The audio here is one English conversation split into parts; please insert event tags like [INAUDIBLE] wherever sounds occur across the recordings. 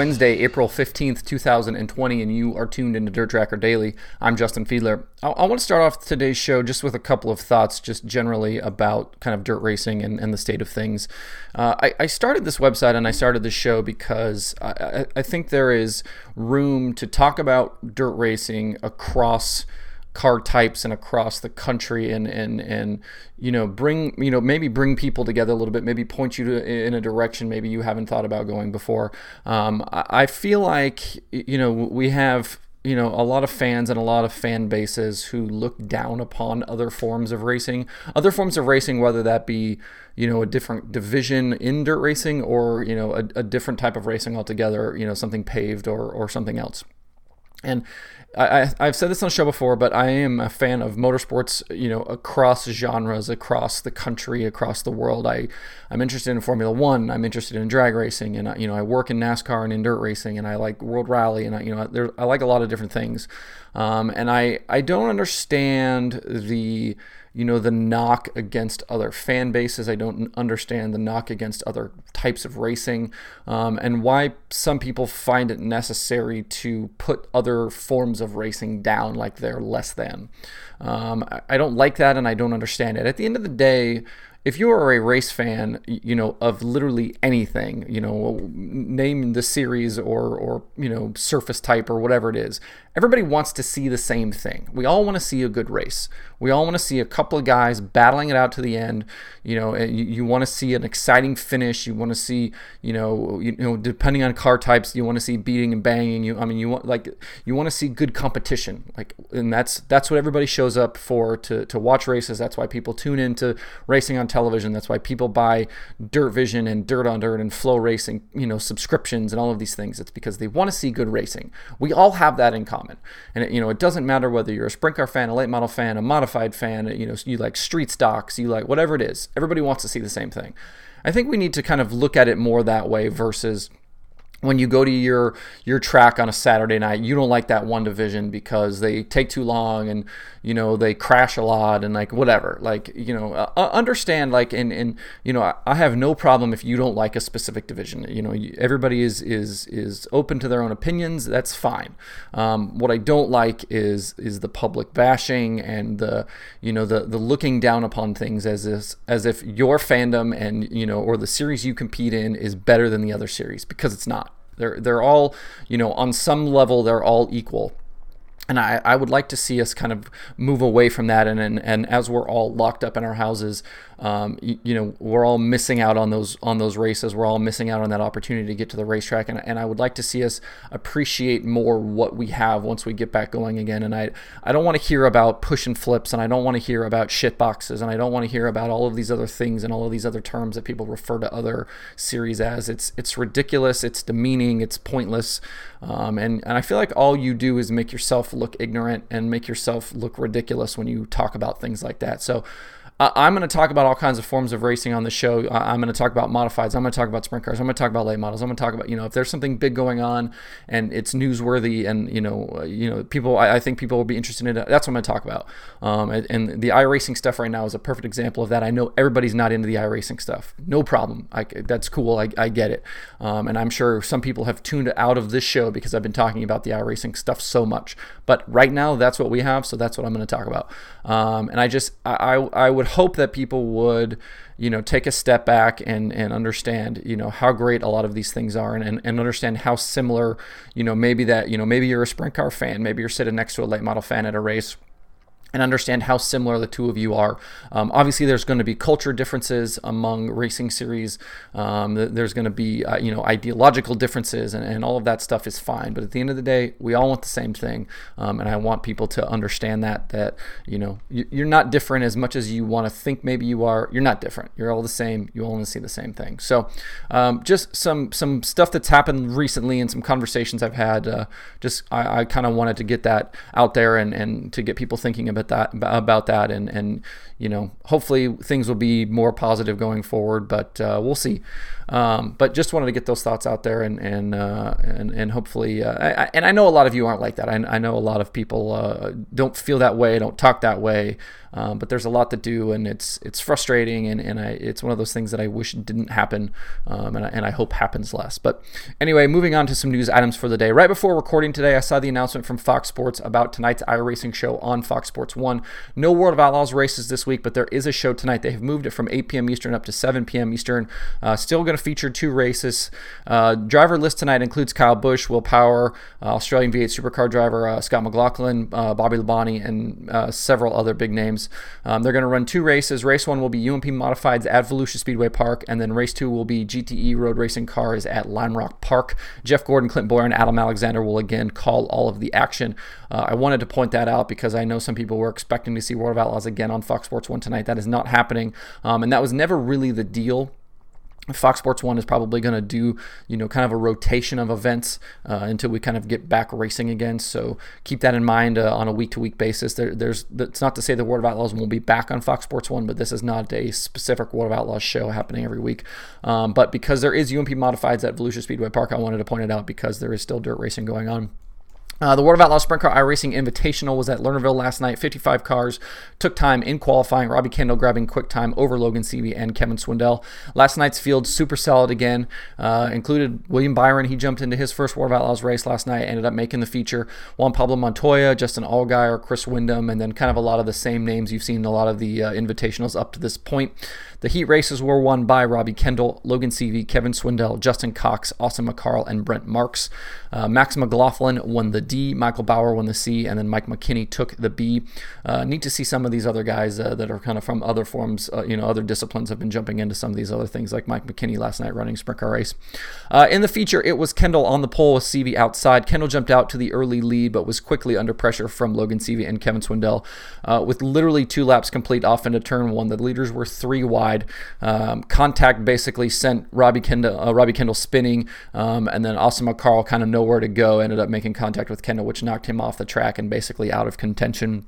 Wednesday, April 15th, 2020, and you are tuned into Dirt Tracker Daily. I'm Justin Fiedler. I, I, want to start off today's show just with a couple of thoughts, just generally about kind of dirt racing and, and the state of things. Uh, I, I, started this website and I started this show because I, I think there is room to talk about dirt racing across car types and across the country and and and you know bring you know maybe bring people together a little bit maybe point you to in a direction maybe you haven't thought about going before. Um, I, I feel like you know we have you know a lot of fans and a lot of fan bases who look down upon other forms of racing other forms of racing whether that be you know a different division in dirt racing or you know a, a different type of racing altogether you know something paved or or something else and I, I've said this on the show before, but I am a fan of motorsports, you know, across genres, across the country, across the world. I, I'm interested in Formula One. I'm interested in drag racing, and you know, I work in NASCAR and in dirt racing, and I like World Rally, and I, you know, there, I like a lot of different things. Um, and I, I don't understand the you know the knock against other fan bases. I don't understand the knock against other types of racing, um, and why some people find it necessary to put other forms of racing down like they're less than. Um, I don't like that, and I don't understand it. At the end of the day, if you are a race fan, you know, of literally anything, you know, name the series or, or, you know, surface type or whatever it is, everybody wants to see the same thing. We all want to see a good race. We all want to see a couple of guys battling it out to the end. You know, you, you want to see an exciting finish. You want to see, you know, you, you know, depending on car types, you want to see beating and banging. You, I mean, you want like you want to see good competition. Like, and that's that's what everybody shows up for to to watch races. That's why people tune into racing on television. That's why people buy Dirt Vision and Dirt on Dirt and FloRacing, you know, subscriptions and all of these things. It's because they want to see good racing. We all have that in common. And it, you know, it doesn't matter whether you're a sprint car fan, a late model fan, a modified fan, you know, you like street stocks, you like whatever it is. Everybody wants to see the same thing. I think we need to kind of look at it more that way versus when you go to your your track on a Saturday night, you don't like that one division because they take too long and you know they crash a lot and like whatever. Like you know, uh, uh understand like and and you know I have no problem if you don't like a specific division. You know, everybody is is is open to their own opinions. That's fine. Um, what I don't like is is the public bashing and the you know the the looking down upon things as if, as if your fandom and you know or the series you compete in is better than the other series because it's not. They're they're all, you know, on some level they're all equal and I, I would like to see us kind of move away from that. And, and, and as we're all locked up in our houses um, you, you, know we're all missing out on those on those races. We're all missing out on that opportunity to get to the racetrack. And, and I would like to see us appreciate more what we have once we get back going again. And I I don't want to hear about push and flips and I don't want to hear about shit boxes and I don't want to hear about all of these other things and all of these other terms that people refer to other series as. It's it's ridiculous it's demeaning it's pointless. Um, and, and I feel like all you do is make yourself look ignorant and make yourself look ridiculous when you talk about things like that. So I'm going to talk about all kinds of forms of racing on the show. I'm going to talk about modifieds. I'm going to talk about sprint cars. I'm going to talk about late models. I'm going to talk about you know if there's something big going on and it's newsworthy and you know uh, you know people I, I, think people will be interested in it. That's what I'm going to talk about. Um, and, and, the iRacing stuff right now is a perfect example of that. I know everybody's not into the iRacing stuff. No problem. I, that's cool. I, I get it. Um, and I'm sure some people have tuned out of this show because I've been talking about the iRacing stuff so much. But right now that's what we have. So that's what I'm going to talk about. Um, and I just I I would hope that people would, you know, take a step back and, and understand, you know, how great a lot of these things are and, and, and understand how similar, you know, maybe that, you know, maybe you're a sprint car fan, maybe you're sitting next to a late model fan at a race and understand how similar the two of you are. Um, obviously, there's going to be culture differences among racing series. Um, there's going to be uh, you know ideological differences, and, and all of that stuff is fine. But at the end of the day, we all want the same thing, um, and I want people to understand that that you know you're not different as much as you want to think maybe you are. You're not different. You're all the same. You all want to see the same thing. So, um, just some some stuff that's happened recently and some conversations I've had. Uh, just I, I kind of wanted to get that out there and and to get people thinking about about that about that and and you know hopefully things will be more positive going forward but uh, we'll see um, but just wanted to get those thoughts out there and and uh, and, and hopefully uh, I, and I know a lot of you aren't like that I, I know a lot of people uh, don't feel that way don't talk that way um, but there's a lot to do, and it's it's frustrating, and, and I, it's one of those things that I wish didn't happen, um, and, I, and I hope happens less. But anyway, moving on to some news items for the day. Right before recording today, I saw the announcement from Fox Sports about tonight's iRacing show on Fox Sports 1. No World of Outlaws races this week, but there is a show tonight. They have moved it from 8 p.m. Eastern up to 7 p.m. Eastern. Uh, still going to feature two races. Uh, driver list tonight includes Kyle Busch, Will Power, uh, Australian V8 supercar driver uh, Scott McLaughlin, uh, Bobby Labonte, and uh, several other big names. Um, they're going to run two races. Race one will be UMP Modifieds at Volusia Speedway Park, and then race two will be GTE Road Racing Cars at Lime Rock Park. Jeff Gordon, Clint Bowyer, and Adam Alexander will again call all of the action. I wanted to point that out because I know some people were expecting to see World of Outlaws again on Fox Sports 1 tonight. That is not happening, um, and that was never really the deal Fox Sports One is probably going to do, you know, kind of a rotation of events uh, until we kind of get back racing again. So keep that in mind uh, on a week-to-week basis. There, there's, it's not to say the World of Outlaws won't be back on Fox Sports One, but this is not a specific World of Outlaws show happening every week. Um, but because there is UMP Modifieds at Volusia Speedway Park, I wanted to point it out because there is still dirt racing going on. Uh, the World of Outlaws Sprint Car iRacing Invitational was at Lernerville last night. 55 cars took time in qualifying. Robbie Kendall grabbing quick time over Logan Seavey and Kevin Swindell. Last night's field super solid again. Uh, included William Byron. He jumped into his first World of Outlaws race last night. Ended up making the feature. Juan Pablo Montoya, Justin Allgaier, Chris Windom, and then kind of a lot of the same names you've seen a lot of the uh, invitationals up to this point. The heat races were won by Robbie Kendall, Logan Seavey, Kevin Swindell, Justin Cox, Austin McCarl, and Brent Marks. Uh, Max McLaughlin won the D, Michael Bauer won the C, and then Mike McKinney took the B. Uh, neat to see some of these other guys uh, that are kind of from other forms, uh, you know, other disciplines have been jumping into some of these other things, like Mike McKinney last night running sprint car race. Uh, in the feature, it was Kendall on the pole with Seavey outside. Kendall jumped out to the early lead, but was quickly under pressure from Logan Seavey and Kevin Swindell. Uh, with literally two laps complete off into turn one, the leaders were three wide. Um, contact basically sent Robbie Kendall, Robbie Kendall spinning, um, and then Austin McCarl kind of nowhere to go. Ended up making contact with Kendall, which knocked him off the track and basically out of contention.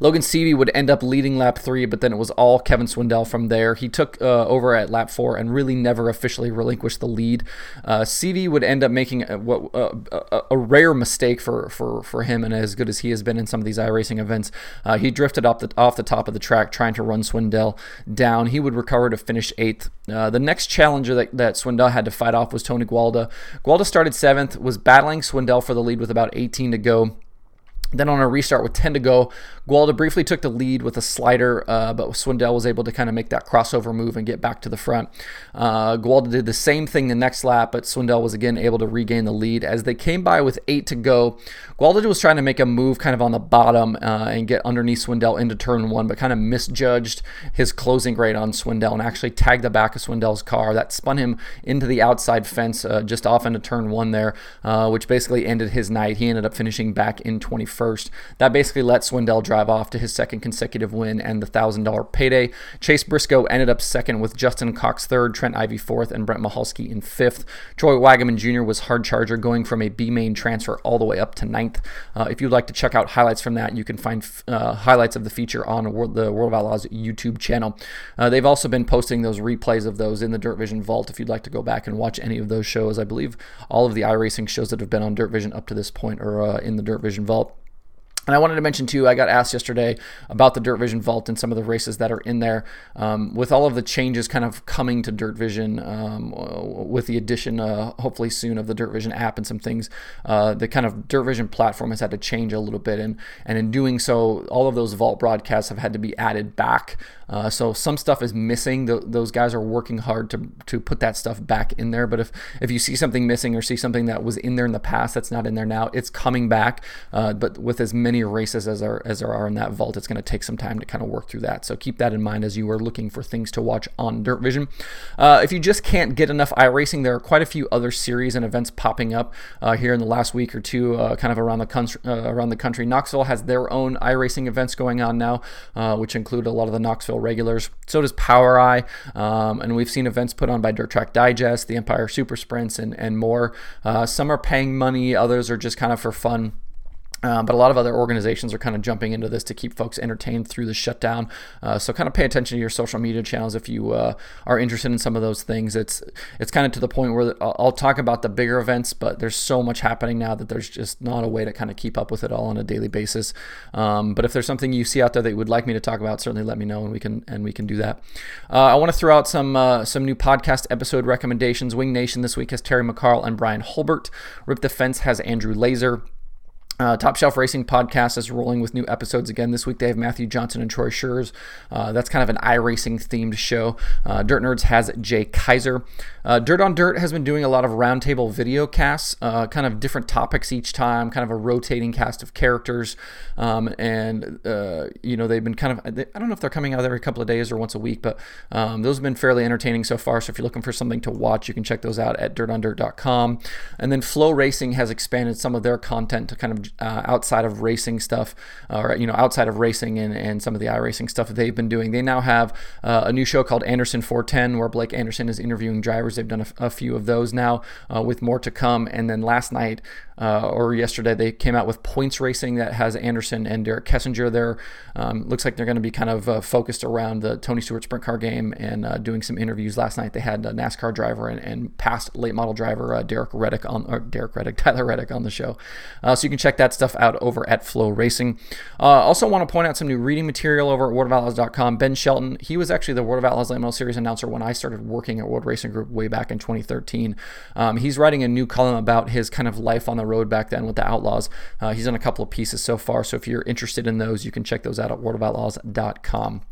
Logan Seavey would end up leading lap three, but then it was all Kevin Swindell from there. He took uh, over at lap four and really never officially relinquished the lead. Uh, Seavey would end up making a, what, a, a, rare mistake for, for, for him, and as good as he has been in some of these iRacing events. Uh, he drifted off the, off the top of the track trying to run Swindell down. He would recover to finish eighth. Uh, the next challenger that, that Swindell had to fight off was Tony Gualda. Gualda started seventh, was battling Swindell for the lead with about 18 to go. Then on a restart with 10 to go, Gualda briefly took the lead with a slider, uh, but Swindell was able to kind of make that crossover move and get back to the front. Uh, Gualda did the same thing the next lap, but Swindell was again able to regain the lead. As they came by with eight to go, Gualda was trying to make a move kind of on the bottom uh, and get underneath Swindell into turn one, but kind of misjudged his closing rate on Swindell and actually tagged the back of Swindell's car. That spun him into the outside fence uh, just off into turn one there, uh, which basically ended his night. He ended up finishing back in 21st. That basically let Swindell drive off to his second consecutive win and the $1,000 payday. Chase Briscoe ended up second with Justin Cox third, Trent Ivy fourth, and Brent Mahalski in fifth. Troy Wagaman Jr. was hard charger, going from a B main transfer all the way up to ninth. Uh, if you'd like to check out highlights from that, you can find uh, highlights of the feature on the World of Outlaws YouTube channel. Uh, they've also been posting those replays of those in the Dirt Vision Vault if you'd like to go back and watch any of those shows. I believe all of the iRacing shows that have been on Dirt Vision up to this point are uh, in the Dirt Vision Vault. And I wanted to mention too, I got asked yesterday about the Dirt Vision Vault and some of the races that are in there. Um, with all of the changes kind of coming to Dirt Vision, um, with the addition, uh, hopefully soon, of the Dirt Vision app and some things, uh, the kind of Dirt Vision platform has had to change a little bit. And, and in doing so, all of those Vault broadcasts have had to be added back. Uh, so some stuff is missing. The, those guys are working hard to, to put that stuff back in there. But if, if you see something missing or see something that was in there in the past that's not in there now, it's coming back. Uh, but with as many many races as there, as there are in that vault, it's going to take some time to kind of work through that. So keep that in mind as you are looking for things to watch on Dirt Vision. Uh, if you just can't get enough iRacing, there are quite a few other series and events popping up uh, here in the last week or two, uh, kind of around the country. Uh, around the country, Knoxville has their own iRacing events going on now, uh, which include a lot of the Knoxville regulars. So does POWRi, um, and we've seen events put on by Dirt Track Digest, the Empire Super Sprints, and and more. Uh, some are paying money, others are just kind of for fun. Uh, but a lot of other organizations are kind of jumping into this to keep folks entertained through the shutdown. Uh, so kind of pay attention to your social media channels if you uh, are interested in some of those things. It's it's kind of to the point where I'll talk about the bigger events, but there's so much happening now that there's just not a way to kind of keep up with it all on a daily basis. Um, but if there's something you see out there that you would like me to talk about, certainly let me know and we can and we can do that. Uh, I want to throw out some uh, some new podcast episode recommendations. Wing Nation this week has Terry McCarl and Brian Holbert. Rip the Fence has Andrew Laser. Uh, Top Shelf Racing podcast is rolling with new episodes again. This week they have Matthew Johnson and Troy Schurz. Uh, that's kind of an iRacing themed show. Uh, Dirt Nerds has Jay Kaiser. Uh, Dirt on Dirt has been doing a lot of roundtable video casts, uh, kind of different topics each time, kind of a rotating cast of characters. Um, and, uh, you know, they've been kind of, I don't know if they're coming out every couple of days or once a week, but um, those have been fairly entertaining so far. So if you're looking for something to watch, you can check those out at dirtondirt.com. And then FloRacing has expanded some of their content to kind of uh, outside of racing stuff, or you know, outside of racing and, and some of the iRacing stuff that they've been doing. They now have uh, a new show called Anderson 410, where Blake Anderson is interviewing drivers. They've done a, a few of those now, uh, with more to come. And then last night uh, or yesterday they came out with points racing that has Anderson and Derek Kessinger there. Um, looks like they're going to be kind of uh, focused around the Tony Stewart Sprint Car game and uh, doing some interviews. Last night they had a NASCAR driver and, and past late model driver uh, Derek Reddick on or Derek Reddick [LAUGHS] Tyler Reddick on the show. Uh, so you can check that stuff out over at FloRacing. Uh, also want to point out some new reading material over at WorldOfOutlaws.com. Ben Shelton, he was actually the World of Outlaws Late Model Series announcer when I started working at World Racing Group way back in 2013. Um, he's writing a new column about his kind of life on the road back then with the Outlaws. Uh, he's done a couple of pieces so far, so if you're interested in those, you can check those out at worldofoutlaws.com.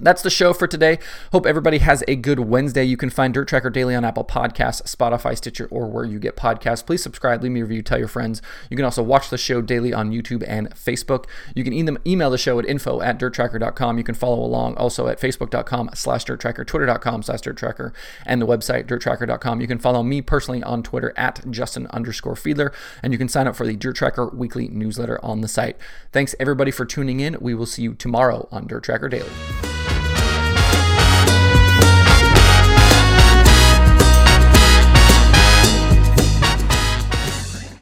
That's the show for today. Hope everybody has a good Wednesday. You can find Dirt Tracker Daily on Apple Podcasts, Spotify, Stitcher, or where you get podcasts. Please subscribe, leave me a review, tell your friends. You can also watch the show daily on YouTube and Facebook. You can email the show at info at dirttracker.com. You can follow along also at facebook.com slash dirttracker, twitter.com slash dirttracker, and the website dirttracker.com. You can follow me personally on Twitter at Justin underscore Fiedler, and you can sign up for the Dirt Tracker weekly newsletter on the site. Thanks everybody for tuning in. We will see you tomorrow on Dirt Tracker Daily.